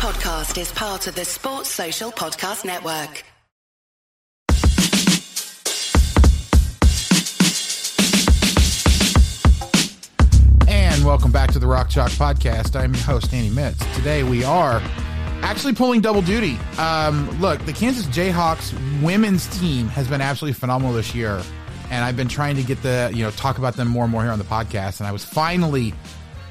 podcast is part of the Sports Social Podcast Network. And welcome back to the Rock Chalk Podcast. I'm your host, Andy Mitts. Today we are actually pulling double duty. Um, look, the Kansas Jayhawks women's team has been absolutely phenomenal this year. And I've been trying to get the, you know, talk about them more and more here on the podcast. And I was finally,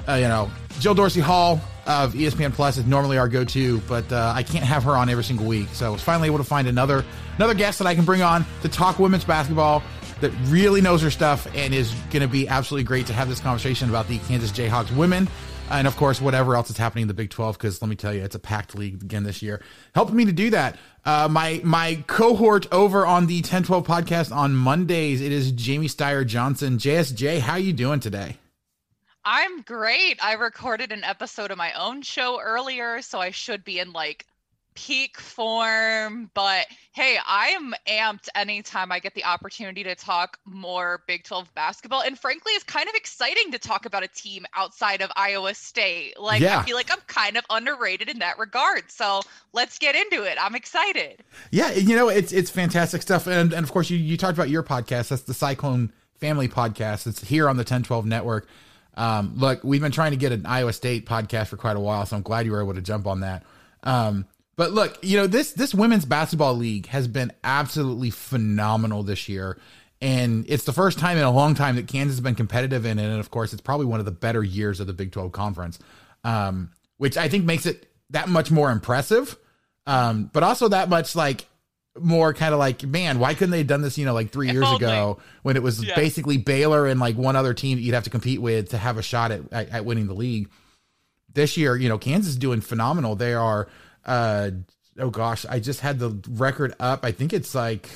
uh, you know, Jill Dorsey Hall of ESPN Plus is normally our go-to, but uh, I can't have her on every single week. So I was finally able to find another another guest that I can bring on to talk women's basketball that really knows her stuff and is going to be absolutely great to have this conversation about the Kansas Jayhawks women. And of course, whatever else is happening in the Big 12, because let me tell you, it's a packed league again this year. Helping me to do that, uh, my my cohort over on the 1012 podcast on Mondays, it is Jamie Steyer Johnson. JSJ, how you doing today? I'm great. I recorded an episode of my own show earlier, so I should be in like peak form. But hey, I am amped anytime I get the opportunity to talk more Big 12 basketball. And frankly, it's kind of exciting to talk about a team outside of Iowa State. Like, Yeah. I feel like I'm kind of underrated in that regard. So let's get into it. I'm excited. Yeah, you know, it's it's fantastic stuff. And and of course you you talked about your podcast. That's the Cyclone Family Podcast. It's here on the 1012 network. Um, look, we've been trying to get an Iowa State podcast for quite a while, so I'm glad you were able to jump on that. Um, but look, you know, this this women's basketball league has been absolutely phenomenal this year. And it's the first time in a long time that Kansas has been competitive in it. And of course, it's probably one of the better years of the Big 12 conference, um, which I think makes it that much more impressive. Um, but also that much like more kind of like, man, why couldn't they have done this, you know, like three years only. ago when it was Yeah. basically Baylor and like one other team that you'd have to compete with to have a shot at, at, at winning the league? This year, you know, Kansas is doing phenomenal. They are, uh, oh gosh, I just had the record up. I think it's like,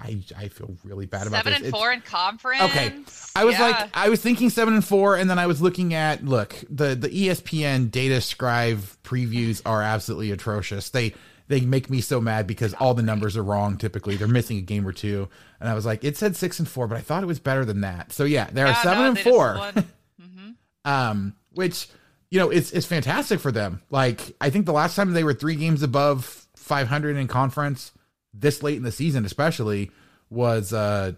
I, I feel really bad about Seven this. and It's- four in conference. Okay. I was Yeah. like, I was thinking seven and four, and then I was looking at look the the ESPN data scribe previews are absolutely atrocious. They they make me so mad because all the numbers are wrong. Typically, they're missing a game or two, and I was like, it said six and four, but I thought it was better than that. So yeah, there are Yeah, seven no, and four, won. Mhm. um, which you know it's it's fantastic for them. Like I think the last time they were three games above 500 in conference this late in the season, especially was uh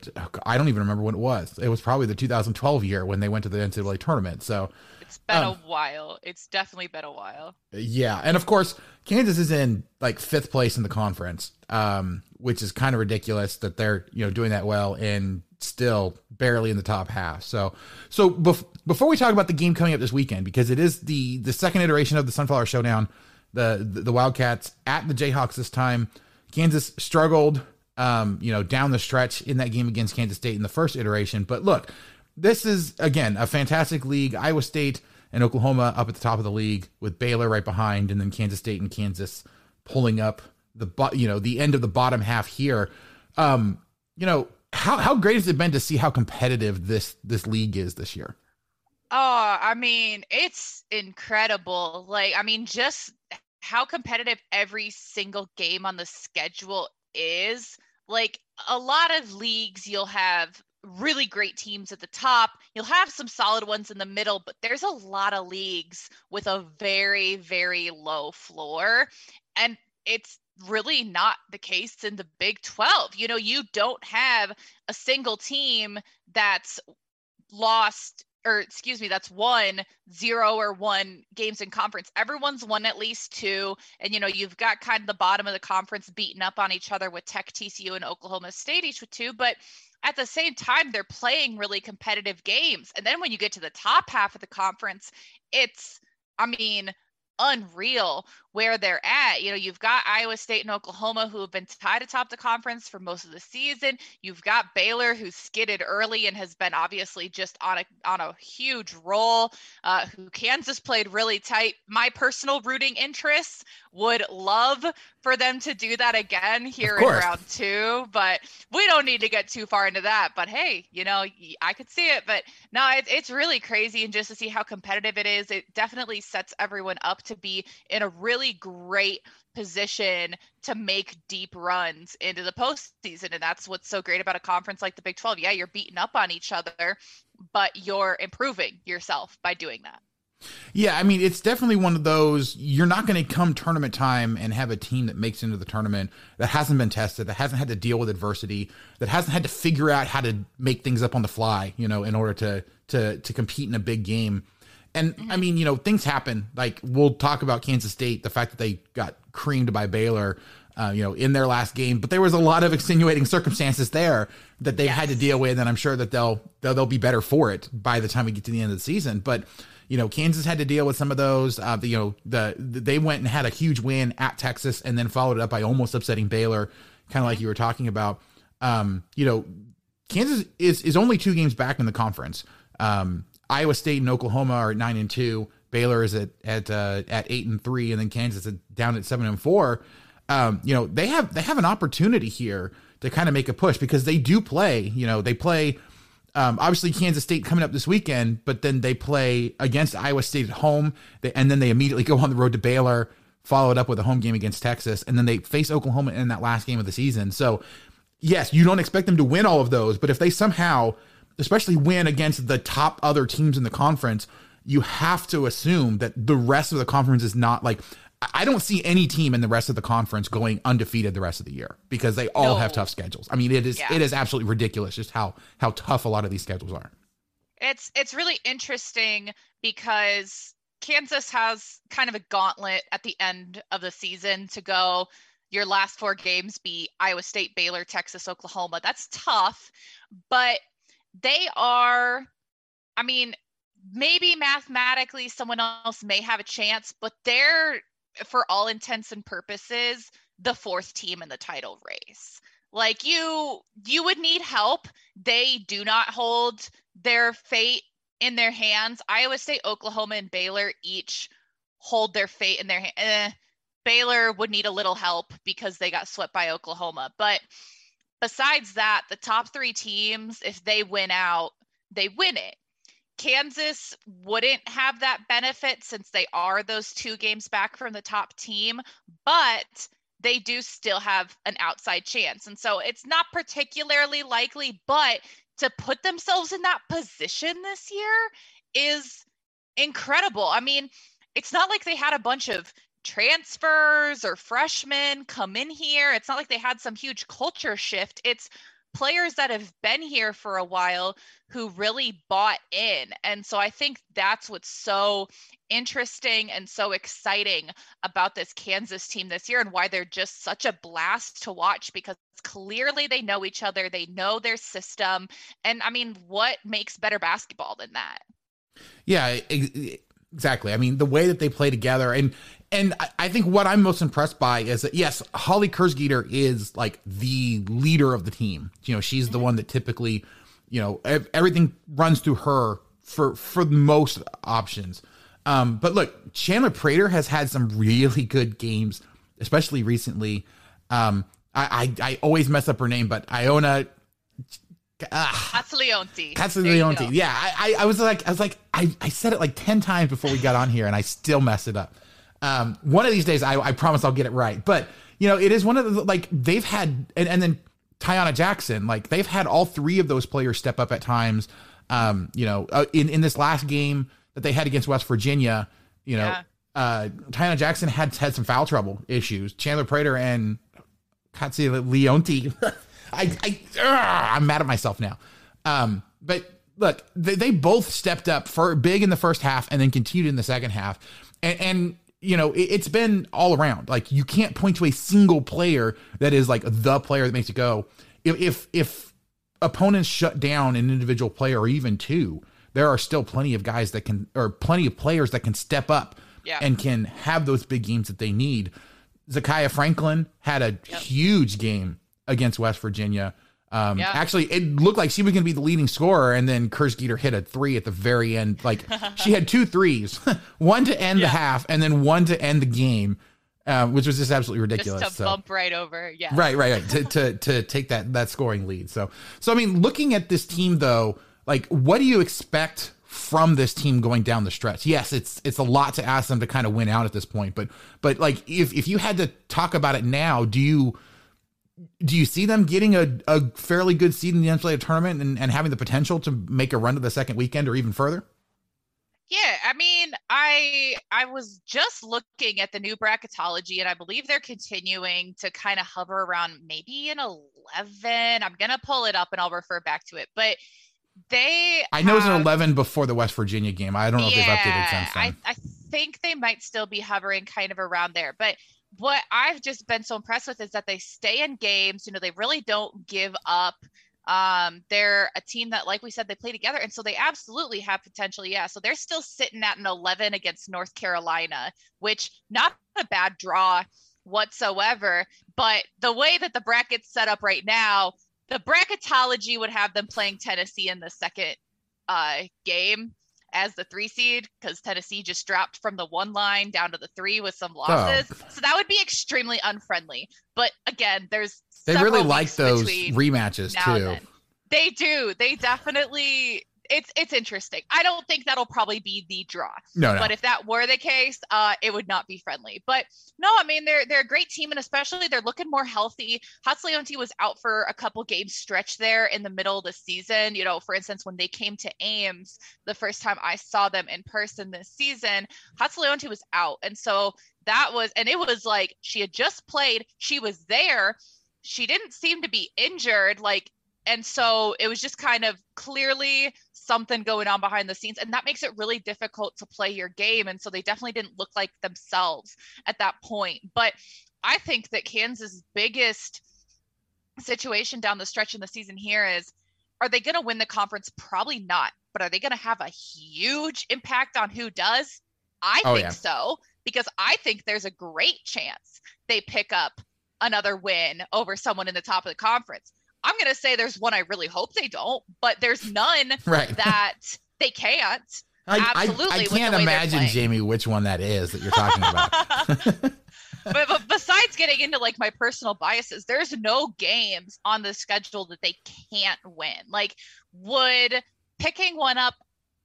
I don't even remember when it was. It was probably the 2012 year when they went to the NCAA tournament. So It's been Um, a while. It's definitely been a while. yeah, and of course Kansas is in like fifth place in the conference, um, which is kind of ridiculous that they're you know doing that well and still barely in the top half. So so bef- before we talk about the game coming up this weekend, because it is the the second iteration of the Sunflower Showdown, the the, the Wildcats at the Jayhawks this time. Kansas struggled, um, you know, down the stretch in that game against Kansas State in the first iteration. But look, this is again a fantastic league. Iowa State and Oklahoma up at the top of the league with Baylor right behind, and then Kansas State and Kansas pulling up the you know the end of the bottom half here. Um, you know how how great has it been to see how competitive this this league is this year? Oh, I mean, it's incredible. Like, I mean, just how competitive every single game on the schedule is. Like, a lot of leagues, you'll have really great teams at the top. You'll have some solid ones in the middle, but there's a lot of leagues with a very, very low floor. And it's really not the case in the Big 12. You know, you don't have a single team that's lost or excuse me, that's one, zero, or one games in conference. Everyone's won at least two. And, you know, you've got kind of the bottom of the conference beaten up on each other with Tech, TCU, and Oklahoma State, each with two. But at the same time, they're playing really competitive games. And then when you get to the top half of the conference, it's, I mean, unreal where they're at. You know, you've got Iowa State and Oklahoma who have been tied atop the conference for most of the season. You've got Baylor who skidded early and has been obviously just on a on a huge roll. Uh, who Kansas played really tight. My personal rooting interests would love for them to do that again here in round two, but we don't need to get too far into that. But hey, you know, I could see it, but no, it, it's really crazy, and just to see how competitive it is, it definitely sets everyone up to be in a really great position to make deep runs into the postseason. And that's what's so great about a conference like the Big 12. Yeah, you're beating up on each other, but you're improving yourself by doing that. Yeah, I mean, it's definitely one of those. You're not going to come tournament time and have a team that makes into the tournament that hasn't been tested, that hasn't had to deal with adversity, that hasn't had to figure out how to make things up on the fly, you know, in order to to to compete in a big game. And mm-hmm. I mean, you know, things happen. Like we'll talk about Kansas State, the fact that they got creamed by Baylor, uh, you know, in their last game, but there was a lot of extenuating circumstances there that they yes. had to deal with, and I'm sure that they'll, they'll they'll be better for it by the time we get to the end of the season. But you know, Kansas had to deal with some of those. Uh, the, you know, the, the they went and had a huge win at Texas, and then followed it up by almost upsetting Baylor, kind of like you were talking about. Um, you know, Kansas is is only two games back in the conference. Um, Iowa State and Oklahoma are at nine and two. Baylor is at at uh, at eight and three, and then Kansas is down at seven and four. Um, you know, they have they have an opportunity here to kind of make a push because they do play. You know, they play um, obviously Kansas State coming up this weekend, but then they play against Iowa State at home, they, and then they immediately go on the road to Baylor, follow it up with a home game against Texas, and then they face Oklahoma in that last game of the season. So, yes, you don't expect them to win all of those, but if they somehow, especially win against the top other teams in the conference, you have to assume that the rest of the conference is not like I don't see any team in the rest of the conference going undefeated the rest of the year because they all no. have tough schedules. I mean, it is yeah. it is absolutely ridiculous just how how tough a lot of these schedules are. It's it's really interesting because Kansas has kind of a gauntlet at the end of the season to go. Your last four games be Iowa State, Baylor, Texas, Oklahoma. That's tough, but they are. I mean, maybe mathematically someone else may have a chance, but they're for all intents and purposes, the fourth team in the title race. Like you you would need help. They do not hold their fate in their hands. Iowa State, Oklahoma, and Baylor each hold their fate in their hands. Eh, Baylor would need a little help because they got swept by Oklahoma. But besides that, the top three teams, if they win out, they win it. Kansas wouldn't have that benefit since they are those two games back from the top team, but they do still have an outside chance. And so it's not particularly likely, but to put themselves in that position this year is incredible. I mean, it's not like they had a bunch of transfers or freshmen come in here. It's not like they had some huge culture shift. It's players that have been here for a while who really bought in. And so I think that's what's so interesting and so exciting about this Kansas team this year and why they're just such a blast to watch because clearly they know each other, they know their system. And I mean, what makes better basketball than that? Yeah, exactly. I mean, the way that they play together and and I think what I'm most impressed by is that yes, Holly Kersgieter is like the leader of the team. You know, she's the mm-hmm. one that typically, you know, everything runs through her for for most options. Um, but look, Chandler Prater has had some really good games, especially recently. Um, I, I, I always mess up her name, but Iona Castiglionti. Castiglionti. Yeah, I, I was like, I was like, I, I said it like ten times before we got on here, and I still messed it up. Um, one of these days, I, I promise I'll get it right. But you know, it is one of the like they've had, and, and then Taiyanna Jackson, like they've had all three of those players step up at times. Um, you know, uh, in in this last game that they had against West Virginia, you know, yeah. uh, Taiyanna Jackson had had some foul trouble issues. Chandler Prater and Katsi Leonti. I, I I'm mad at myself now. Um, but look, they, they both stepped up for big in the first half and then continued in the second half. And, and you know, it, has been all around. Like you can't point to a single player that is like the player that makes it go. If if, if opponents shut down an individual player or even two, there are still plenty of guys that can or plenty of players that can step up yeah. and can have those big games that they need. Zakiya Franklin had a yep. huge game against West Virginia. Um, yeah. Actually, it looked like she was going to be the leading scorer, and then Kersgieter hit a three at the very end. Like she had two threes, one to end yeah. the half, and then one to end the game, uh, which was just absolutely ridiculous. Just to so. bump right over, yeah. Right, right, right. to, to to take that that scoring lead. So so I mean, looking at this team though, like what do you expect from this team going down the stretch? Yes, it's it's a lot to ask them to kind of win out at this point, but but like if if you had to talk about it now, do you do you see them getting a, a fairly good seed in the NCAA tournament and, and having the potential to make a run to the second weekend or even further? Yeah, I mean, I I was just looking at the new bracketology and I believe they're continuing to kind of hover around maybe an 11. I'm going to pull it up and I'll refer back to it. But they I know have, it's an 11 before the West Virginia game. I don't know yeah, if they've updated since then. I, I think they might still be hovering kind of around there. But what I've just been so impressed with is that they stay in games. You know, they really don't give up. Um, they're a team that, like we said, they play together, and so they absolutely have potential. Yeah, so they're still sitting at an 11 against North Carolina, which not a bad draw whatsoever. But the way that the bracket's set up right now, the bracketology would have them playing Tennessee in the second uh, game as the three seed because Tennessee just dropped from the one line down to the three with some oh, losses. Oh. So that would be extremely unfriendly. But again, there's they really like those rematches too. They do. They definitely it's it's interesting. I don't think that'll probably be the draw. No, no. But if that were the case, uh, it would not be friendly. But no, I mean they're they're a great team, and especially they're looking more healthy. Chatzileonti was out for a couple games stretch there in the middle of the season. You know, for instance, when they came to Ames the first time I saw them in person this season, Chatzileonti was out, and so that was and it was like she had just played, she was there. She didn't seem to be injured. Like and so it was just kind of clearly something going on behind the scenes and that makes it really difficult to play your game and so they definitely didn't look like themselves at that point. But i think that kansas biggest situation down the stretch in the season here is are they going to win the conference? Probably not but are they going to have a huge impact on who does? I oh, think yeah. so because i think there's a great chance they pick up another win over someone in the top of the conference I'm going to say there's one I really hope they don't, but there's none right. that they can't. I, Absolutely. I, I can't imagine, Jamie, which one that is that you're talking about. but, but besides getting into like my personal biases, there's no games on the schedule that they can't win. Like, would picking one up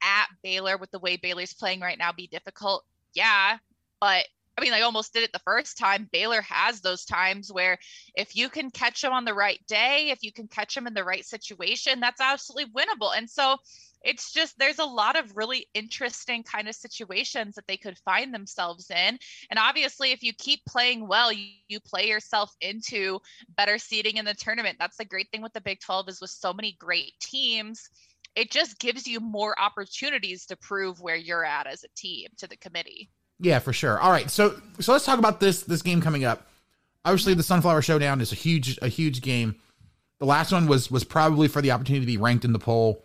at Baylor with the way Baylor's playing right now be difficult? Yeah. But I mean, I almost did it the first time. Baylor has those times where if you can catch them on the right day, if you can catch them in the right situation, that's absolutely winnable. And so it's just there's a lot of really interesting kind of situations that they could find themselves in. And obviously, if you keep playing well, you, you play yourself into better seeding in the tournament. That's the great thing with the Big 12 is with so many great teams it just gives you more opportunities to prove where you're at as a team to the committee. Yeah, for sure. All right, so so let's talk about this this game coming up. Obviously, the Sunflower Showdown is a huge a huge game. The last one was was probably for the opportunity to be ranked in the poll.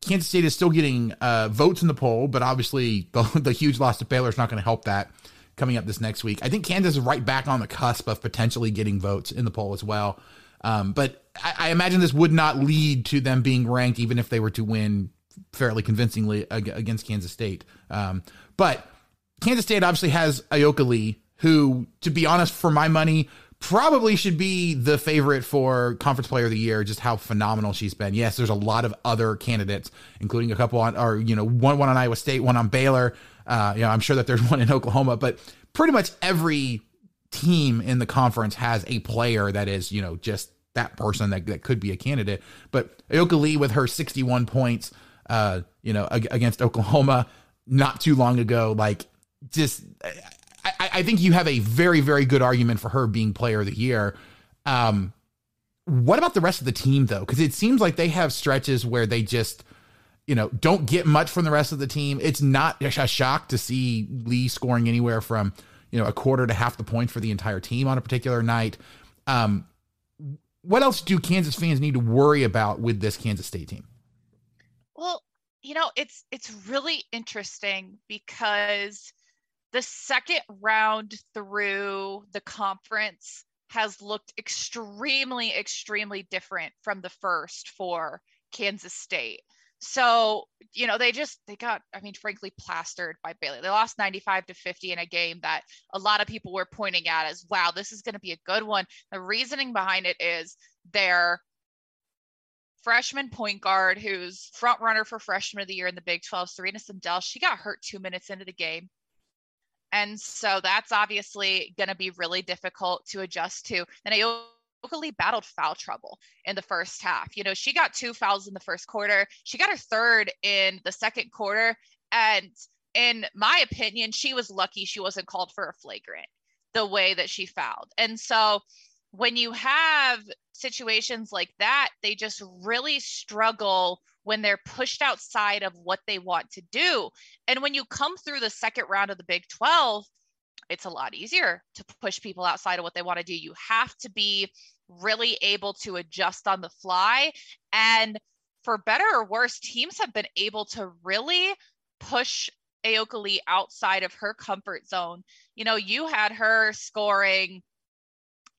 Kansas State is still getting uh, votes in the poll, but obviously the, the huge loss to Baylor is not going to help that coming up this next week. I think Kansas is right back on the cusp of potentially getting votes in the poll as well. Um, but I, I, imagine this would not lead to them being ranked, even if they were to win fairly convincingly against Kansas State. Um, but Kansas State obviously has Ayoka Lee, who, to be honest, for my money, probably should be the favorite for conference player of the year just how phenomenal she's been. Yes there's a lot of other candidates including a couple on or you know one one on iowa state one on baylor. Uh you know i'm sure that there's one in oklahoma but pretty much every team in the conference has a player that is you know just that person that, that could be a candidate. But Ayoka lee with her 61 points uh you know against oklahoma not too long ago like just I, I, think you have a very very good argument for her being player of the year. Um, what about the rest of the team though? Because it seems like they have stretches where they just you know don't get much from the rest of the team. It's not a shock to see Lee scoring anywhere from you know a quarter to half the points for the entire team on a particular night. Um, what else do Kansas fans need to worry about with this Kansas State team? Well, you know, it's it's really interesting because the second round through the conference has looked extremely, extremely different from the first for Kansas State. So, you know, they just they got, I mean, frankly, plastered by Baylor. They lost 95 to 50 in a game that a lot of people were pointing at as, wow, this is going to be a good one. The reasoning behind it is their freshman point guard who's front runner for freshman of the year in the Big 12, Serena Sundell, she got hurt two minutes into the game. And so that's obviously going to be really difficult to adjust to. And Lee battled foul trouble in the first half. You know, she got two fouls in the first quarter. She got her third in the second quarter. And in my opinion, she was lucky she wasn't called for a flagrant the way that she fouled. And so when you have situations like that, they just really struggle when they're pushed outside of what they want to do. And when you come through the second round of the Big 12, it's a lot easier to push people outside of what they want to do. You have to be really able to adjust on the fly. And for better or worse, teams have been able to really push Ayoka Lee outside of her comfort zone. You know, you had her scoring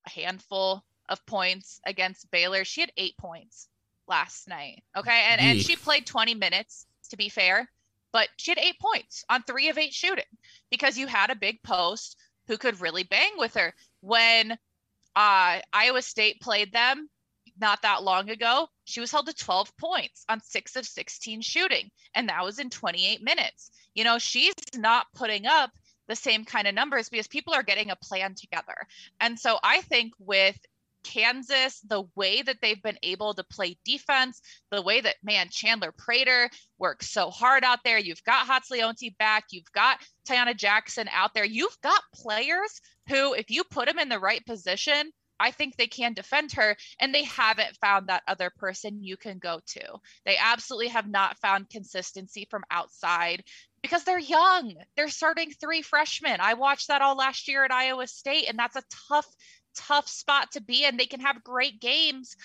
a handful of points against Baylor. She had eight points last night. Okay. And, and she played 20 minutes, to be fair, but she had eight points on three of eight shooting because you had a big post who could really bang with her. When uh, Iowa State played them not that long ago, she was held to 12 points on six of 16 shooting, and that was in 28 minutes. You know, she's not putting up the same kind of numbers because people are getting a plan together. And so I think with Kansas, the way that they've been able to play defense, the way that man Chandler Prater works so hard out there. You've got Chatzileonti back, you've got Taiyanna Jackson out there. You've got players who, if you put them in the right position, I think they can defend her, and they haven't found that other person you can go to. They absolutely have not found consistency from outside because they're young. They're starting three freshmen. I watched that all last year at Iowa State, and that's a tough tough spot to be in. They can have great games,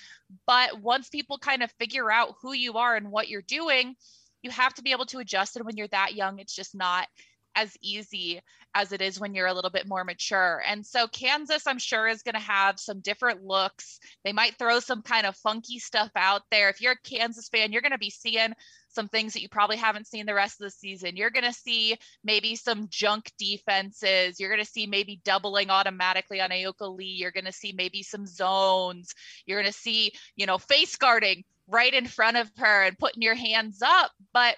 but once people kind of figure out who you are and what you're doing, you have to be able to adjust. And when you're that young, it's just not as easy as it is when you're a little bit more mature. And so Kansas, I'm sure, is going to have some different looks. They might throw some kind of funky stuff out there. If you're a Kansas fan, you're going to be seeing some things that you probably haven't seen the rest of the season. You're going to see maybe some junk defenses. You're going to see maybe doubling automatically on Ayoka Lee. You're going to see maybe some zones. You're going to see, you know, face guarding right in front of her and putting your hands up. But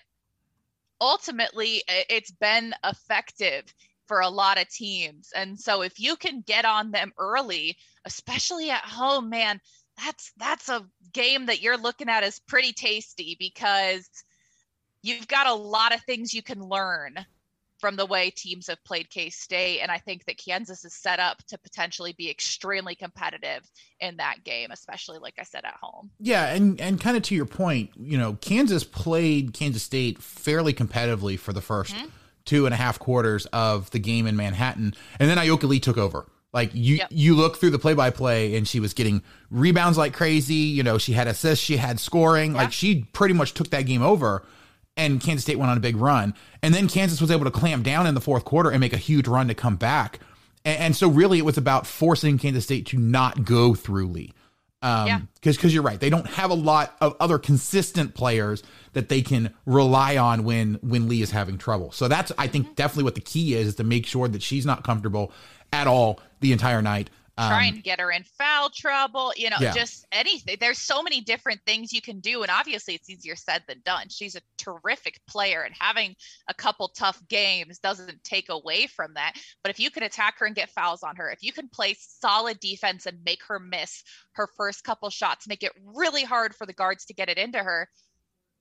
ultimately, it's been effective for a lot of teams. And so if you can get on them early, especially at home, man, that's that's a game that you're looking at as pretty tasty because you've got a lot of things you can learn from the way teams have played K State. And I think that Kansas is set up to potentially be extremely competitive in that game, especially like I said at home. Yeah, and and kind of to your point, you know, Kansas played Kansas State fairly competitively for the 1st mm-hmm. two and a half quarters of the game in Manhattan, and then Ayoka Lee took over. Like you, yep. you look through the play by play, and she was getting rebounds like crazy. You know, she had assists, she had scoring. Yeah. Like she pretty much took that game over and Kansas State went on a big run. And then Kansas was able to clamp down in the fourth quarter and make a huge run to come back. And, and so really it was about forcing Kansas State to not go through Lee. Um, yeah. cause, cause you're right. They don't have a lot of other consistent players that they can rely on when, when Lee is having trouble. So that's, I think definitely what the key is, is to make sure that she's not comfortable at all the entire night. Um, try and get her in foul trouble, you know, yeah. just anything. There's so many different things you can do. And obviously, it's easier said than done. She's a terrific player, and having a couple tough games doesn't take away from that. But if you can attack her and get fouls on her, if you can play solid defense and make her miss her first couple shots, make it really hard for the guards to get it into her,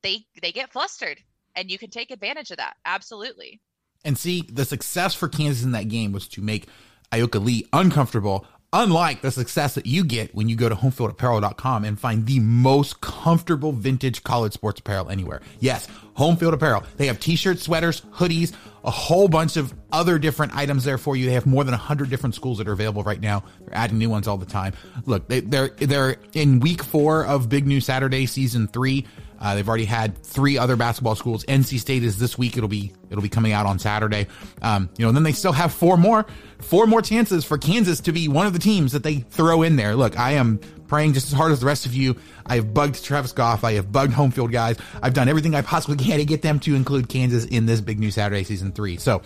they they get flustered, and you can take advantage of that. Absolutely. And see, the success for Kansas in that game was to make Ayoka Lee uncomfortable Unlike the success that you get when you go to homefieldapparel.com and find the most comfortable vintage college sports apparel anywhere. Yes, Homefield Apparel. They have t-shirts, sweaters, hoodies, a whole bunch of other different items there for you. They have more than 100 different schools that are available right now. They're adding new ones all the time. Look, they, they're they're in week 4 of Big New Saturday season 3. Uh, they've already had three other basketball schools. NC State is this week. It'll be it'll be coming out on Saturday. Um, you know, and then they still have four more four more chances for Kansas to be one of the teams that they throw in there. Look, I am praying just as hard as the rest of you. I have bugged Travis Goff. I have bugged home field guys. I've done everything I possibly can to get them to include Kansas in this big new Saturday season three. So,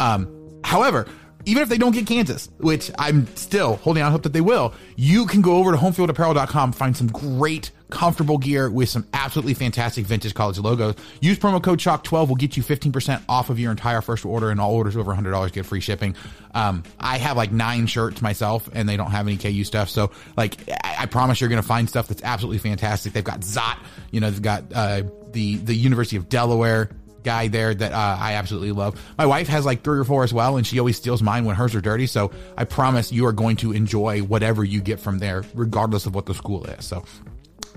um, however, even if they don't get Kansas, which I'm still holding out hope that they will, you can go over to homefieldapparel.com, find some great, comfortable gear with some absolutely fantastic vintage college logos. Use promo code CHALK12 will get you 15% off of your entire first order, and all orders over $100 get free shipping. Um, I have like nine shirts myself, and they don't have any KU stuff. So, like, I, I promise you're going to find stuff that's absolutely fantastic. They've got Zot, you know, they've got uh, the the University of Delaware guy there that uh, I absolutely love. My wife has like three or four as well, and she always steals mine when hers are dirty. So I promise you are going to enjoy whatever you get from there, regardless of what the school is. So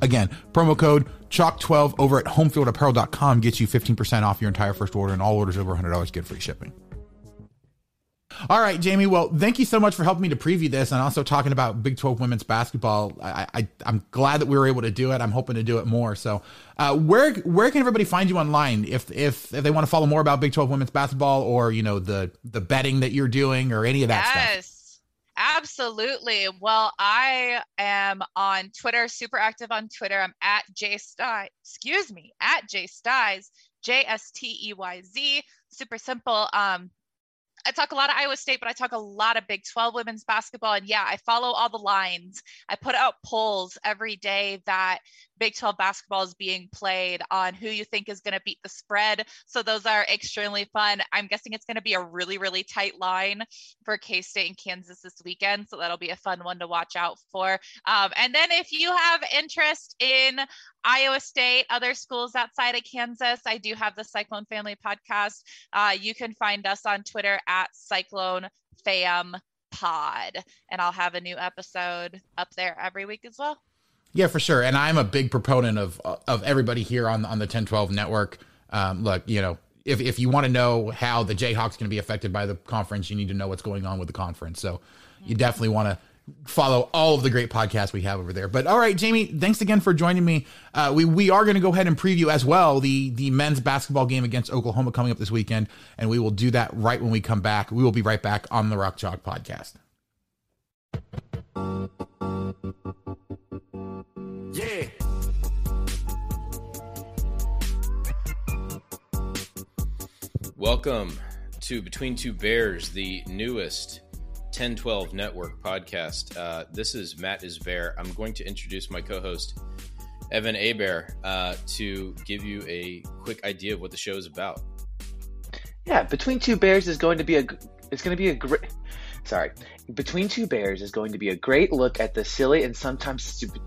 again, promo code CHALK12 over at homefieldapparel.com gets you 15% off your entire first order, and all orders over $100 get free shipping. All right, Jamie. Well, thank you so much for helping me to preview this and also talking about Big 12 women's basketball. I, I, am glad that we were able to do it. I'm hoping to do it more. So, uh, where where can everybody find you online if if if they want to follow more about Big 12 women's basketball or you know the the betting that you're doing or any of that stuff. yes. stuff? Absolutely. Well, I am on Twitter, super active on Twitter. I'm at J Stey, excuse me, at J Steyz, J S T E Y Z. Super simple. Um, I talk a lot of Iowa State, but I talk a lot of Big 12 women's basketball. And yeah, I follow all the lines. I put out polls every day that Big 12 basketball is being played on who you think is going to beat the spread. So those are extremely fun. I'm guessing it's going to be a really, really tight line for K State and Kansas this weekend. So that'll be a fun one to watch out for. Um, and then if you have interest in Iowa State, other schools outside of Kansas, I do have the Cyclone Family podcast. Uh, you can find us on Twitter at Cyclone Fam Pod, and I'll have a new episode up there every week as well. Yeah, for sure. And I'm a big proponent of of everybody here on on the 1012 network. Um, look, you know, if if you want to know how the Jayhawks going to be affected by the conference, you need to know what's going on with the conference. So you definitely want to follow all of the great podcasts we have over there. But all right, Jamie, thanks again for joining me. Uh, we we are going to go ahead and preview as well the the men's basketball game against Oklahoma coming up this weekend, and we will do that right when we come back. We will be right back on the Rock Chalk podcast. Yeah. Welcome to Between Two Bears, the newest 1012 Network podcast. Uh, this is Matt Isber. I'm going to introduce my co host, Evan Aber, uh, to give you a quick idea of what the show is about. Yeah, Between Two Bears is going to be a it's going to be a great sorry. Between Two Bears is going to be a great look at the silly and sometimes stupid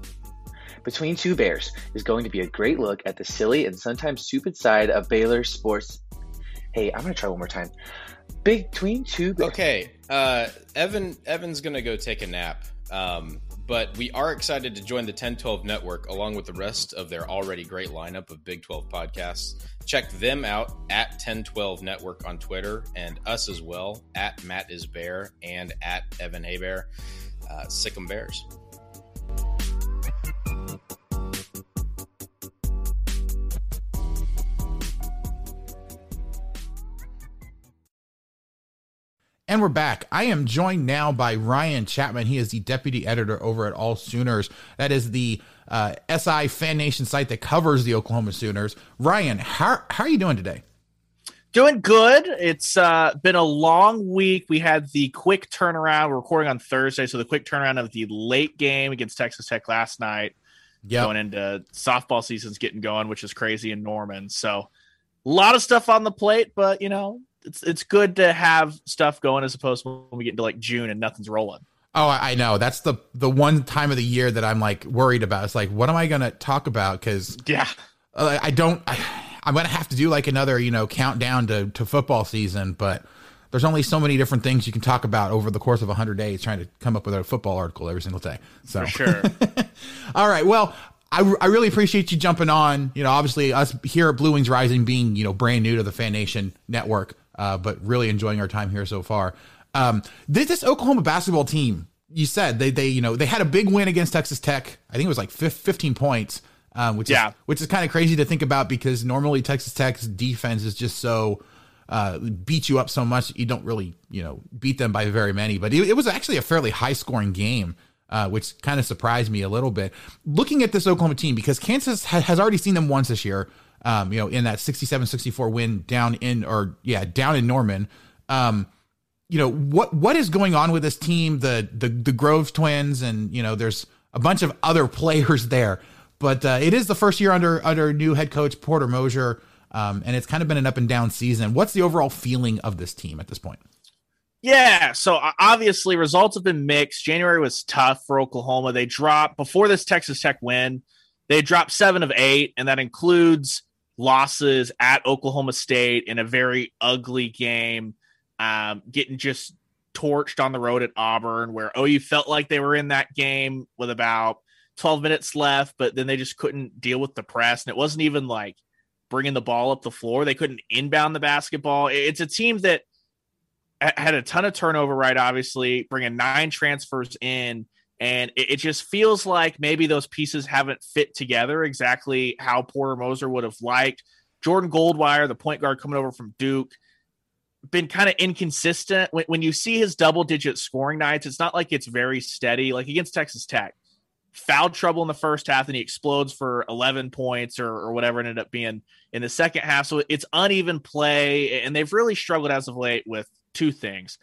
between Two Bears is going to be a great look at the silly and sometimes stupid side of Baylor sports. Hey, I'm going to try one more time. Big Between Two Bears. Okay, uh, Evan. Evan's going to go take a nap. Um, but we are excited to join the 1012 network along with the rest of their already great lineup of Big 12 podcasts. Check them out at 1012 network on Twitter and us as well at Matt is Bear and at Evan Habear. Uh, Sick'em Bears. And we're back. I am joined now by Ryan Chapman. He is the deputy editor over at AllSooners. That is the uh, SI FanNation site that covers the Oklahoma Sooners. Ryan, how, how are you doing today? Doing good. It's uh, been a long week. We had the quick turnaround. We're recording on Thursday, so the quick turnaround of the late game against Texas Tech last night. Yep. Going into softball season's getting going, which is crazy in Norman. So a lot of stuff on the plate, but you know, it's it's good to have stuff going as opposed to when we get into like June and nothing's rolling. Oh, I know. That's the the one time of the year that I'm like worried about. It's like, what am I going to talk about? Because yeah, uh, I don't. I, I'm going to have to do like another you know countdown to to football season, but there's only so many different things you can talk about over the course of 100 days trying to come up with a football article every single day. So For sure. all right. Well, I, I really appreciate you jumping on. You know, obviously us here at Blue Wings Rising being, you know, brand new to the FanNation network uh, but really enjoying our time here so far. Um, this, this Oklahoma basketball team, you said they they you know they had a big win against Texas Tech. I think it was like 15 points, um, which yeah. is which is kind of crazy to think about because normally Texas Tech's defense is just so uh, beat you up so much you don't really you know beat them by very many. But it, it was actually a fairly high scoring game. Uh, which kind of surprised me a little bit. Looking at this Oklahoma team, because Kansas ha- has already seen them once this year um, you know, in that 67-64 win down in or yeah, down in Norman. Um, you know, what what is going on with this team, the the the Groves twins and you know, there's a bunch of other players there. But uh, it is the first year under under new head coach Porter Moser. Um, and it's kind of been an up and down season. What's the overall feeling of this team at this point? Yeah, so obviously results have been mixed. January was tough for Oklahoma. They dropped before this Texas Tech win. They dropped seven of eight, and that includes losses at Oklahoma State in a very ugly game, um, getting just torched on the road at Auburn, where OU felt like they were in that game with about 12 minutes left, but then they just couldn't deal with the press. And it wasn't even like bringing the ball up the floor. They couldn't inbound the basketball. It's a team that had a ton of turnover, right? Obviously, bringing nine transfers in. And it, it just feels like maybe those pieces haven't fit together exactly how Porter Moser would have liked. Jordan Goldwire, the point guard coming over from Duke, been kind of inconsistent. When, when you see his double digit scoring nights, it's not like it's very steady. Like against Texas Tech, foul trouble in the first half, and he explodes for 11 points or, or whatever ended up being in the second half. So it's uneven play, and they've really struggled as of late with two things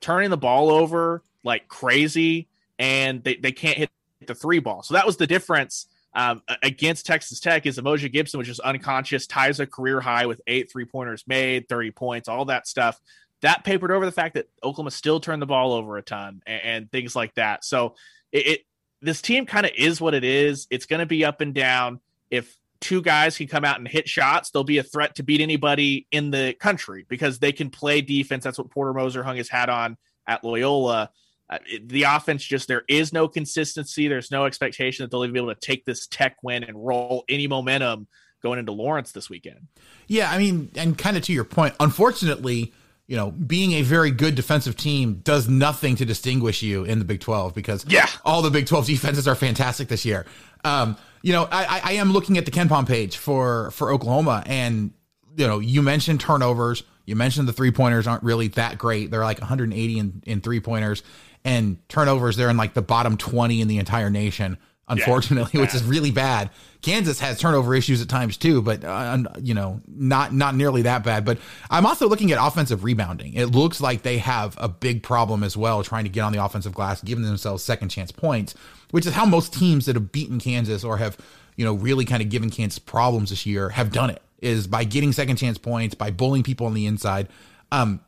turning the ball over like crazy, and they, they can't hit the three ball. So that was the difference um, against Texas Tech is Umoja Gibson, which is unconscious, ties a career high with eight three pointers made, 30 points, all that stuff. That papered over the fact that Oklahoma still turned the ball over a ton and, and things like that. So it, it this team kind of is what it is. It's going to be up and down. If two guys can come out and hit shots, they'll be a threat to beat anybody in the country because they can play defense. That's what Porter Moser hung his hat on at Loyola. Uh, it, the offense just there is no consistency. There's no expectation that they'll even be able to take this Tech win and roll any momentum going into Lawrence this weekend. Yeah, I mean, and kind of to your point, unfortunately, you know, being a very good defensive team does nothing to distinguish you in the Big 12 because yeah. all the Big 12 defenses are fantastic this year. Um, you know, I, I am looking at the KenPom page for for Oklahoma, and you know, you mentioned turnovers. You mentioned the three pointers aren't really that great. They're like 180 in, in three pointers and turnovers. They're in like the bottom 20 in the entire nation, unfortunately, yeah, which is really bad. Kansas has turnover issues at times too, but uh, you know, not not nearly that bad. But I'm also looking at offensive rebounding. It looks like they have a big problem as well, trying to get on the offensive glass, giving themselves second chance points, which is how most teams that have beaten Kansas or have you know really kind of given Kansas problems this year have done it is by getting second chance points, by bullying people on the inside. Um,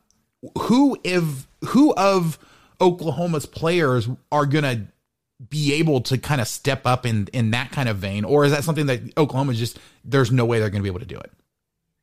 who if who of Oklahoma's players are going to be able to kind of step up in in that kind of vein or is that something that Oklahoma just there's no way they're going to be able to do it?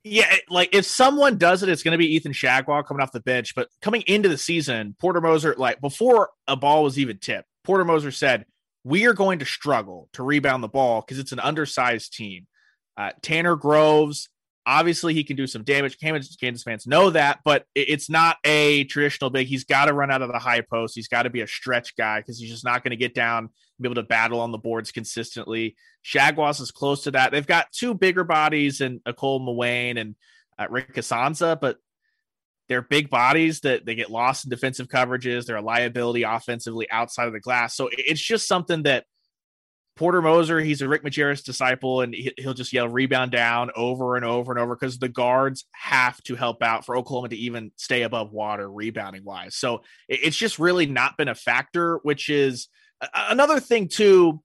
Yeah, like if someone does it, it's going to be Ethan Chargois coming off the bench. But coming into the season, Porter Moser, like before a ball was even tipped, Porter Moser said, "We are going to struggle to rebound the ball because it's an undersized team." Uh, Tanner Groves, Obviously, he can do some damage. Kansas, fans know that, but it's not a traditional big. He's got to run out of the high post. He's got to be a stretch guy because he's just not going to get down be able to battle on the boards consistently. Chargois is close to that. They've got two bigger bodies in Akol Mawein and uh, Rick Issanza, but they're big bodies that they get lost in defensive coverages. They're a liability offensively outside of the glass. So it's just something that Porter Moser, he's a Rick Majerus disciple, and he'll just yell rebound down over and over and over because the guards have to help out for Oklahoma to even stay above water rebounding wise. So it's just really not been a factor, which is another thing too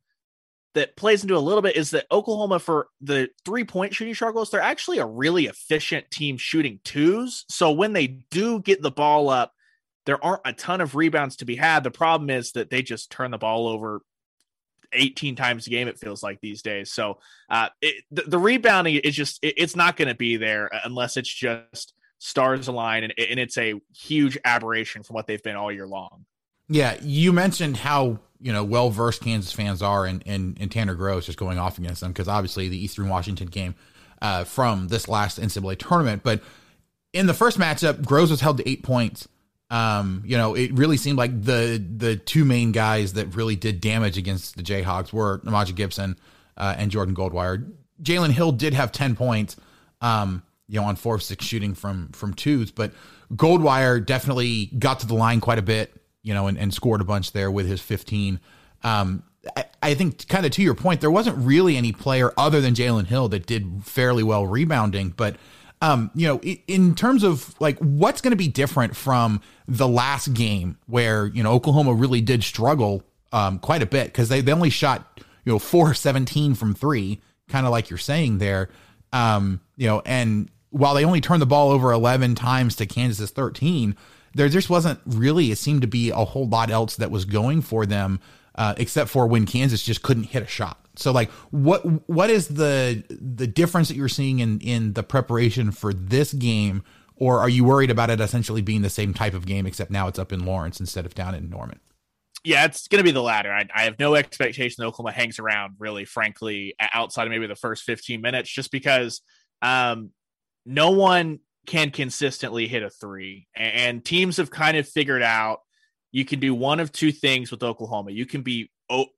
that plays into a little bit is that Oklahoma for the three point shooting struggles, they're actually a really efficient team shooting twos. So when they do get the ball up, there aren't a ton of rebounds to be had. The problem is that they just turn the ball over 18 times a game it feels like these days. So uh, it, the, the, rebounding is just it, it's not going to be there unless it's just stars align and, and it's a huge aberration from what they've been all year long. Yeah you mentioned how you know well versed kansas fans are in, in, in tanner groves just going off against them because obviously the eastern washington game uh, from this last ncaa tournament. But in the first matchup groves was held to eight points um, you know, it really seemed like the the two main guys that really did damage against the Jayhawks were Umoja Gibson uh, and Jordan Goldwire. Jalen Hill did have ten points, um, you know, on four of six shooting from from twos, but Goldwire definitely got to the line quite a bit, you know, and, and scored a bunch there with his fifteen. Um, I, I think, kind of to your point, there wasn't really any player other than Jalen Hill that did fairly well rebounding, but um, you know, in terms of like what's going to be different from the last game where, you know, Oklahoma really did struggle um, quite a bit because they, they only shot, you know, 417 from three, kind of like you're saying there. Um, you know, and while they only turned the ball over 11 times to Kansas's 13, there just wasn't really, it seemed to be a whole lot else that was going for them, uh, except for when Kansas just couldn't hit a shot. So like what what is the the difference that you're seeing in in the preparation for this game or are you worried about it essentially being the same type of game except now it's up in Lawrence instead of down in Norman? Yeah, it's going to be the latter. I, I, have no expectation that Oklahoma hangs around, really, frankly, outside of maybe the first 15 minutes, just because um, no one can consistently hit a three. And teams have kind of figured out you can do one of two things with Oklahoma. You can be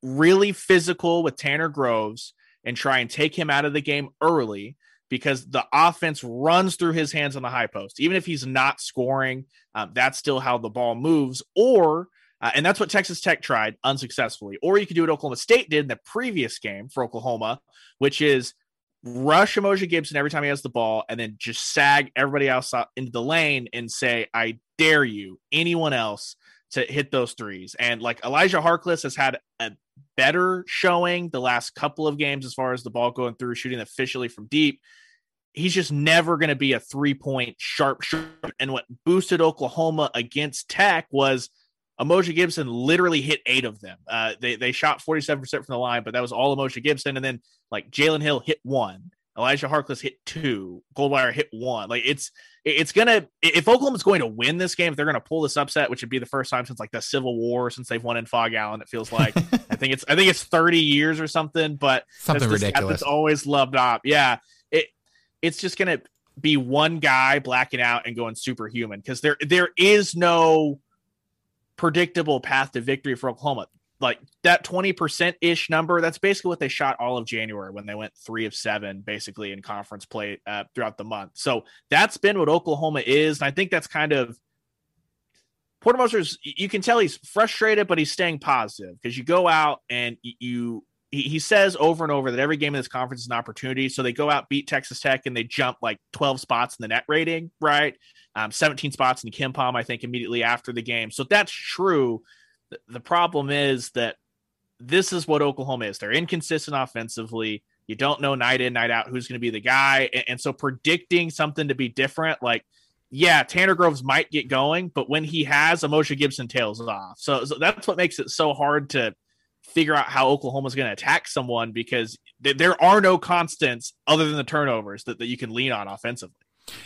really physical with Tanner Groves and try and take him out of the game early because the offense runs through his hands on the high post. Even if he's not scoring, um, that's still how the ball moves. Or, uh, and that's what Texas Tech tried unsuccessfully. Or you could do what Oklahoma State did in the previous game for Oklahoma, which is rush Umoja Gibson every time he has the ball and then just sag everybody else into the lane and say, I dare you, anyone else to hit those threes. And like Elijah Harkless has had a better showing the last couple of games as far as the ball going through, shooting officially from deep. He's just never going to be a three point sharp shooter. And what boosted Oklahoma against Tech was Umoja Gibson literally hit eight of them. Uh, they, they shot 47% from the line, but that was all Umoja Gibson. And then like Jalen Hill hit one. Elijah Harkless hit two. Goldwire hit one. Like it's it's gonna if Oklahoma's going to win this game, if they're gonna pull this upset, which would be the first time since like the Civil War since they've won in Phog Allen, it feels like. I think it's I think it's 30 years or something, but something ridiculous. It's always loved up. Yeah. It it's just gonna be one guy blacking out and going superhuman because there there is no predictable path to victory for Oklahoma like that 20% ish number that's basically what they shot all of january when they went three of seven basically in conference play uh, throughout the month. So that's been what oklahoma is and i think that's kind of porter moser's you can tell he's frustrated but he's staying positive because you go out and you he, says over and over that every game in this conference is an opportunity. So they go out beat texas tech and they jump like 12 spots in the net rating right? Um, 17 spots in the KenPom, I think, immediately after the game. So that's true the problem is that this is what Oklahoma is. They're inconsistent offensively. You don't know night in, night out who's going to be the guy. And, and, so predicting something to be different, like, yeah, Tanner Groves might get going, but when he has, Umoja Gibson tails off. So, so that's what makes it so hard to figure out how Oklahoma's going to attack someone because th- there are no constants other than the turnovers that, that you can lean on offensively.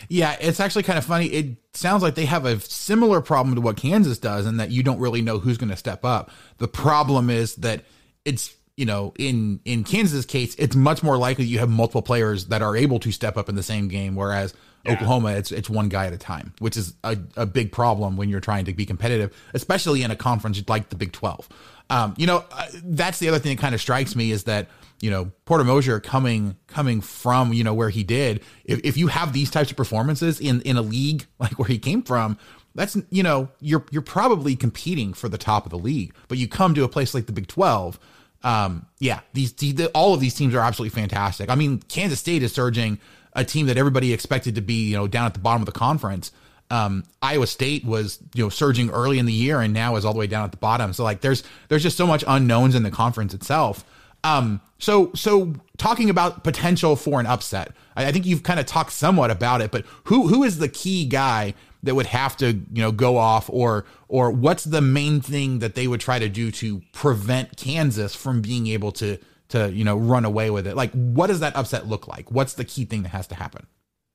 Yeah, it's actually kind of funny. It sounds like they have a similar problem to what Kansas does, and that you don't really know who's going to step up. The problem is that it's you know in in Kansas case, it's much more likely you have multiple players that are able to step up in the same game, whereas yeah. Oklahoma, it's it's one guy at a time, which is a, a big problem when you're trying to be competitive, especially in a conference like the Big Twelve. Um, you know, uh, that's the other thing that kind of strikes me is that you know Porter Moser coming coming from you know where he did. If, if you have these types of performances in in a league like where he came from, that's you know you're you're probably competing for the top of the league. But you come to a place like the Big Twelve. Um, yeah, these, these all of these teams are absolutely fantastic. I mean, Kansas State is surging a team that everybody expected to be you know down at the bottom of the conference. Um, Iowa State was you know surging early in the year and now is all the way down at the bottom. So like there's there's just so much unknowns in the conference itself. Um, so so talking about potential for an upset, I, I think you've kind of talked somewhat about it, but who who is the key guy that would have to you know go off, or or what's the main thing that they would try to do to prevent Kansas from being able to to you know run away with it? Like, what does that upset look like? What's the key thing that has to happen?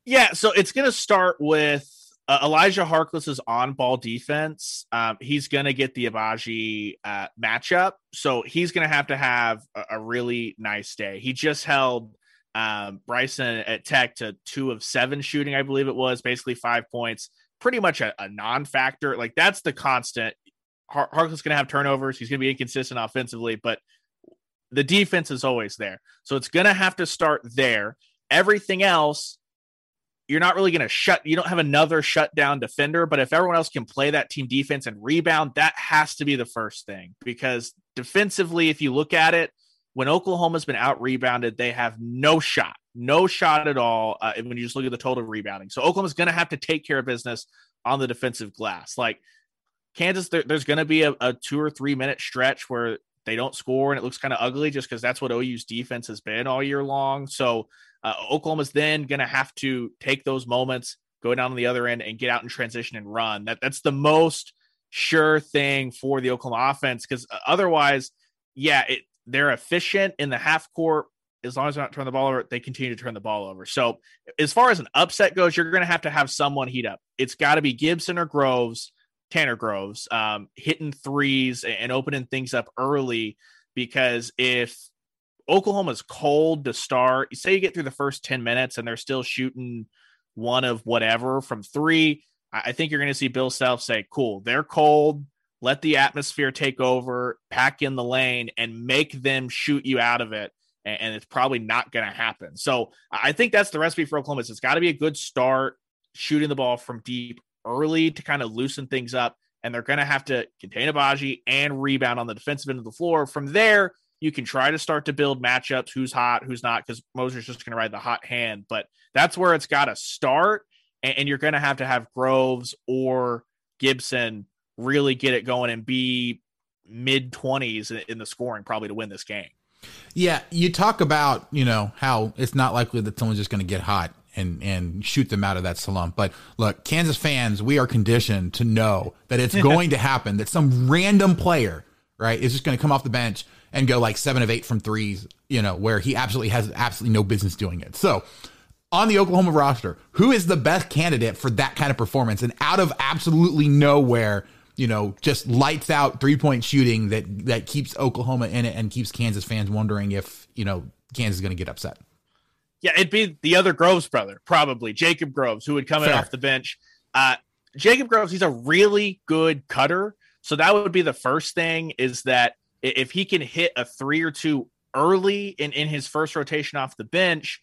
Yeah, so it's going to start with uh, Elijah Harkless's on ball defense, um, he's going to get the Agbaji uh, matchup. So he's going to have to have a, a, really nice day. He just held um, Bryson at Tech to two of seven shooting, I believe it was, basically five points, pretty much a, a non factor. Like that's the constant. Har- Harkless going to have turnovers. He's going to be inconsistent offensively, but the defense is always there. So it's going to have to start there. Everything else you're not really going to shut you don't have another shutdown defender but if everyone else can play that team defense and rebound that has to be the first thing. Because defensively if you look at it when oklahoma's been out rebounded they have no shot no shot at all uh, when you just look at the total rebounding. So oklahoma's going to have to take care of business on the defensive glass. Like kansas there, there's going to be a, a two or three minute stretch where they don't score and it looks kind of ugly just because that's what ou's defense has been all year long. So uh, Oklahoma's then going to have to take those moments, go down on the other end, and get out in transition and run. That that's the most sure thing for the Oklahoma offense because uh, otherwise, yeah, it they're efficient in the half court. As long as they're not turning the ball over, they continue to turn the ball over. So, as far as an upset goes, you're going to have to have someone heat up. It's got to be Gibson or Groves, Tanner Groves, um, hitting threes and opening things up early. Because if Oklahoma's cold to start, say you get through the first 10 minutes and they're still shooting one of whatever from three, I think you're going to see Bill Self say, cool, they're cold. Let the atmosphere take over, pack in the lane, and make them shoot you out of it. And it's probably not going to happen. So I think that's the recipe for Oklahoma. It's got to be a good start shooting the ball from deep early to kind of loosen things up. And they're going to have to contain Agbaji and rebound on the defensive end of the floor. From there, you can try to start to build matchups who's hot, who's not, because Moser's just going to ride the hot hand. But that's where it's got to start and, and you're going to have to have Groves or Gibson really get it going and be mid 20s in the scoring probably to win this game. Yeah, you talk about, you know, how it's not likely that someone's just going to get hot and and shoot them out of that slump. But look, Kansas fans, we are conditioned to know that it's going to happen that some random player, right, is just going to come off the bench and go like 7 of 8 from threes, you know, where he absolutely has absolutely no business doing it. So, on the Oklahoma roster, who is the best candidate for that kind of performance? And out of absolutely nowhere, you know, just lights out three point shooting that that keeps Oklahoma in it and keeps Kansas fans wondering if you know Kansas is going to get upset. Yeah, it'd be the other Groves brother, probably Jacob Groves, who would come Fair. in off the bench. Uh, Jacob Groves, he's a really good cutter, so that would be the first thing. Is that if he can hit a three or two early in in his first rotation off the bench,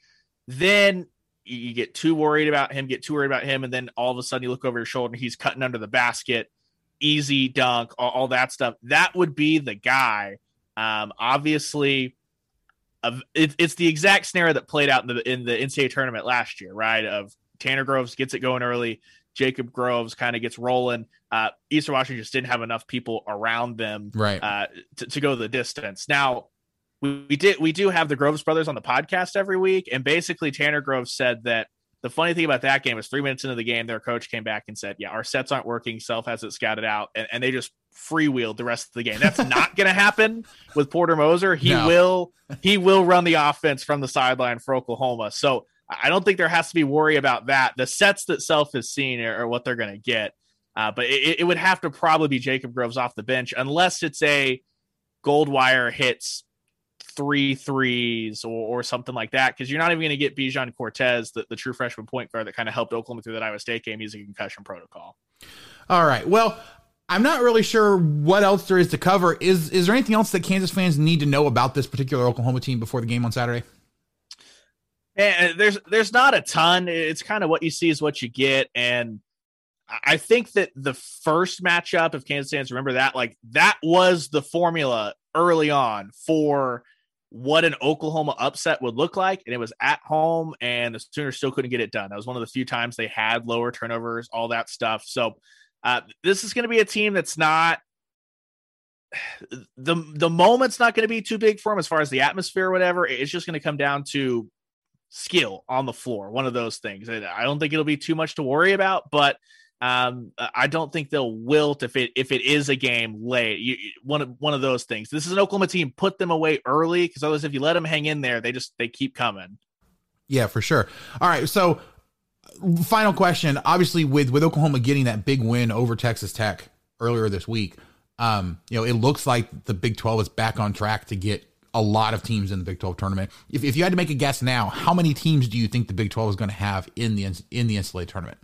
then you get too worried about him, get too worried about him, and then all of a sudden you look over your shoulder and he's cutting under the basket, easy dunk, all, all that stuff. That would be the guy. Um, obviously, of it, it's the exact scenario that played out in the in the NCAA tournament last year, right? Of Tanner Groves gets it going early, Jacob Groves kind of gets rolling. Uh, Eastern Washington just didn't have enough people around them, right, uh, to, to go the distance. Now we, we did we do have the Groves brothers on the podcast every week, and basically Tanner Groves said that the funny thing about that game is three minutes into the game, their coach came back and said, "Yeah, our sets aren't working. Self has it scouted out," and, and they just freewheeled the rest of the game. That's not going to happen with Porter Moser. He no. will he will run the offense from the sideline for Oklahoma. So I don't think there has to be worry about that. The sets that Self has seen are, are what they're going to get. Uh, but it, it would have to probably be Jacob Groves off the bench unless it's a Goldwire hits three threes or, or something like that because you're not even going to get Bijan Cortes, the, the true freshman point guard that kind of helped Oklahoma through that Iowa State game using concussion protocol. All right. Well, I'm not really sure what else there is to cover. Is is there anything else that Kansas fans need to know about this particular Oklahoma team before the game on Saturday? And there's there's not a ton. It's kind of what you see is what you get, and I think that the first matchup, if Kansas fans remember that, like that was the formula early on for what an Oklahoma upset would look like. And it was at home, and the Sooners still couldn't get it done. That was one of the few times they had lower turnovers, all that stuff. So uh, this is going to be a team that's not the the moment's not going to be too big for them as far as the atmosphere or whatever. It's just going to come down to skill on the floor. One of those things. I don't think it'll be too much to worry about, but um, I don't think they'll wilt if it if it is a game late. You, one of one of those things. This is an Oklahoma team. Put them away early because otherwise, if you let them hang in there, they just they keep coming. Yeah, for sure. All right, so final question. Obviously, with with Oklahoma getting that big win over Texas Tech earlier this week, um, you know, it looks like the Big Twelve is back on track to get a lot of teams in the Big Twelve tournament. If if you had to make a guess now, how many teams do you think the Big Twelve is going to have in the in the NCAA tournament?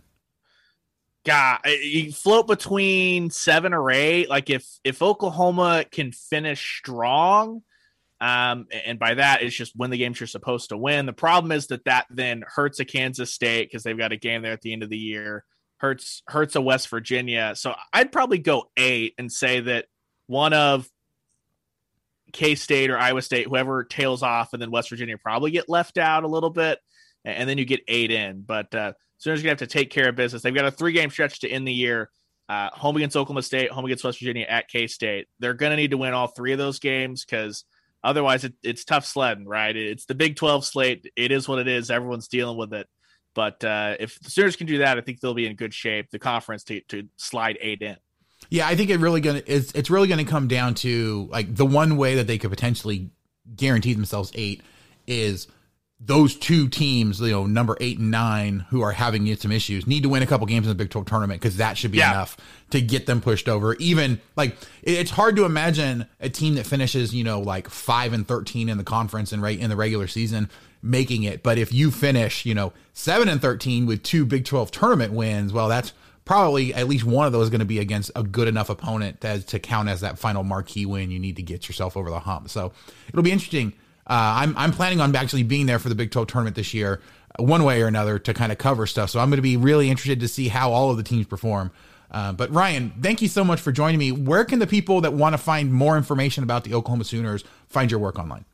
God, you float between seven or eight. Like if if Oklahoma can finish strong, um, and by that it's just win the games you're supposed to win. The problem is that that then hurts a Kansas State because they've got a game there at the end of the year. Hurts hurts a West Virginia. So I'd probably go eight and say that one of K State or Iowa State, whoever tails off, and then West Virginia probably get left out a little bit, and then you get eight in. But uh, Sooners to have to take care of business. They've got a three game stretch to end the year. Uh, home against Oklahoma State, home against West Virginia, at K State. They're going to need to win all three of those games because otherwise it, it's tough sledding, right? It's the Big 12 slate. It is what it is. Everyone's dealing with it. But uh, if the Sooners can do that, I think they'll be in good shape, the conference to, to slide eight in. Yeah, I think it really gonna it's it's really gonna come down to like the one way that they could potentially guarantee themselves eight is those two teams, you know, number eight and nine, who are having some issues, need to win a couple games in the Big 12 tournament because that should be yeah. enough to get them pushed over. Even like it's hard to imagine a team that finishes, you know, like five and 13 in the conference and right in the regular season making it. But if you finish, you know, seven and 13 with two Big 12 tournament wins, well, that's probably at least one of those is going to be against a good enough opponent to, to count as that final marquee win you need to get yourself over the hump. So it'll be interesting uh, I'm I'm planning on actually being there for the Big 12 tournament this year, one way or another, to kind of cover stuff. So I'm going to be really interested to see how all of the teams perform. Uh, but Ryan, thank you so much for joining me. Where can the people that want to find more information about the Oklahoma Sooners find your work online?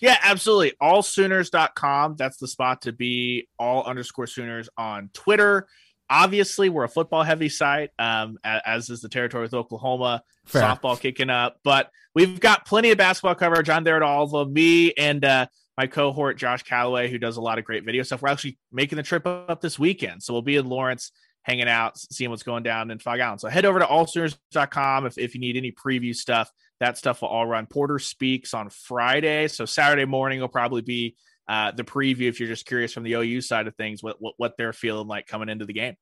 Yeah, absolutely. Allsooners.com. That's the spot to be. All underscore Sooners on Twitter. Obviously, we're a football heavy site, um, as is the territory with Oklahoma. Fair. Softball kicking up, but we've got plenty of basketball coverage on there at all of them. Me and uh, my cohort Josh Callaway, who does a lot of great video stuff. We're actually making the trip up this weekend, so we'll be in Lawrence, hanging out, seeing what's going down in Phog Allen. So head over to allsooners.com if if you need any preview stuff. That stuff will all run. Porter speaks on Friday, so Saturday morning will probably be uh, the preview if you're just curious from the OU side of things what, what what they're feeling like coming into the game.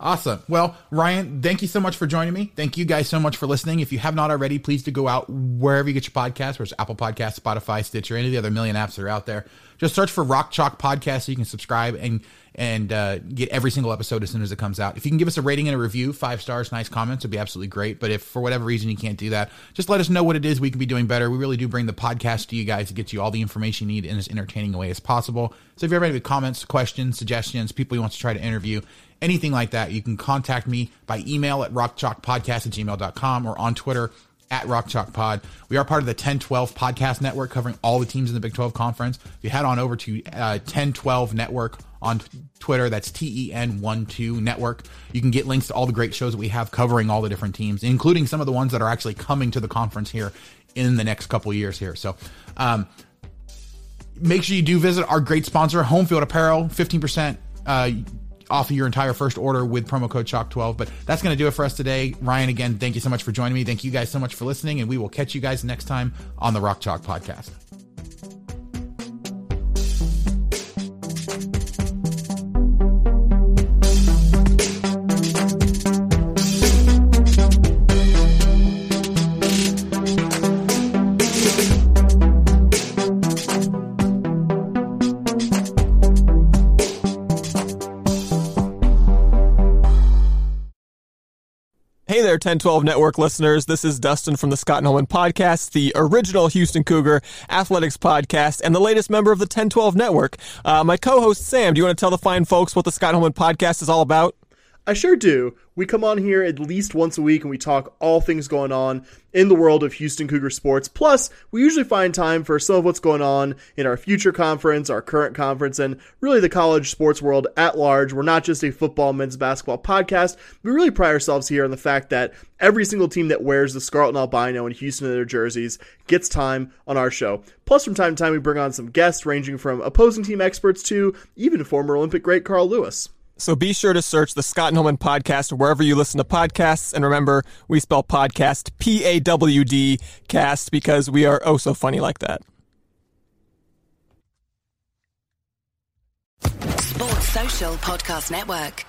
Awesome. Well, Ryan, thank you so much for joining me. Thank you guys so much for listening. If you have not already, please do go out wherever you get your podcasts, whether it's Apple Podcasts, Spotify, Stitcher, any of the other million apps that are out there. Just search for Rock Chalk Podcast so you can subscribe and and uh, get every single episode as soon as it comes out. If you can give us a rating and a review, five stars, nice comments, would be absolutely great. But if for whatever reason you can't do that, just let us know what it is we can be doing better. We really do bring the podcast to you guys to get you all the information you need in as entertaining a way as possible. So if you have any comments, questions, suggestions, people you want to try to interview, anything like that, you can contact me by email at rockchalkpodcast at gmail.com or on Twitter at Rock. We are part of the 1012 podcast network covering all the teams in the Big 12 conference. If you head on over to uh, 1012 network on Twitter, that's T E N 1 2 network. You can get links to all the great shows that we have covering all the different teams, including some of the ones that are actually coming to the conference here in the next couple years here. So, um, make sure you do visit our great sponsor, Homefield Apparel, 15%. Uh, off of your entire first order with promo code CHALK12. But that's going to do it for us today. Ryan, again, thank you so much for joining me. Thank you guys so much for listening, and we will catch you guys next time on the Rock Chalk Podcast. 1012 Network listeners. This is Dustin from the Scott Nolan Podcast, the original Houston Cougar athletics podcast, and the latest member of the 1012 Network. Uh, my co host, Sam, do you want to tell the fine folks what the Scott Nolan Podcast is all about? I sure do. We come on here at least once a week and we talk all things going on in the world of Houston Cougar sports. Plus, we usually find time for some of what's going on in our future conference, our current conference, and really the college sports world at large. We're not just a football men's basketball podcast. We really pride ourselves here on the fact that every single team that wears the Scarlet and Albino in Houston in their jerseys gets time on our show. Plus, from time to time, we bring on some guests ranging from opposing team experts to even former Olympic great Carl Lewis. So be sure to search the Scott Nolan podcast wherever you listen to podcasts. And remember, we spell podcast P A W D cast because we are oh so funny like that. Sports Social Podcast Network.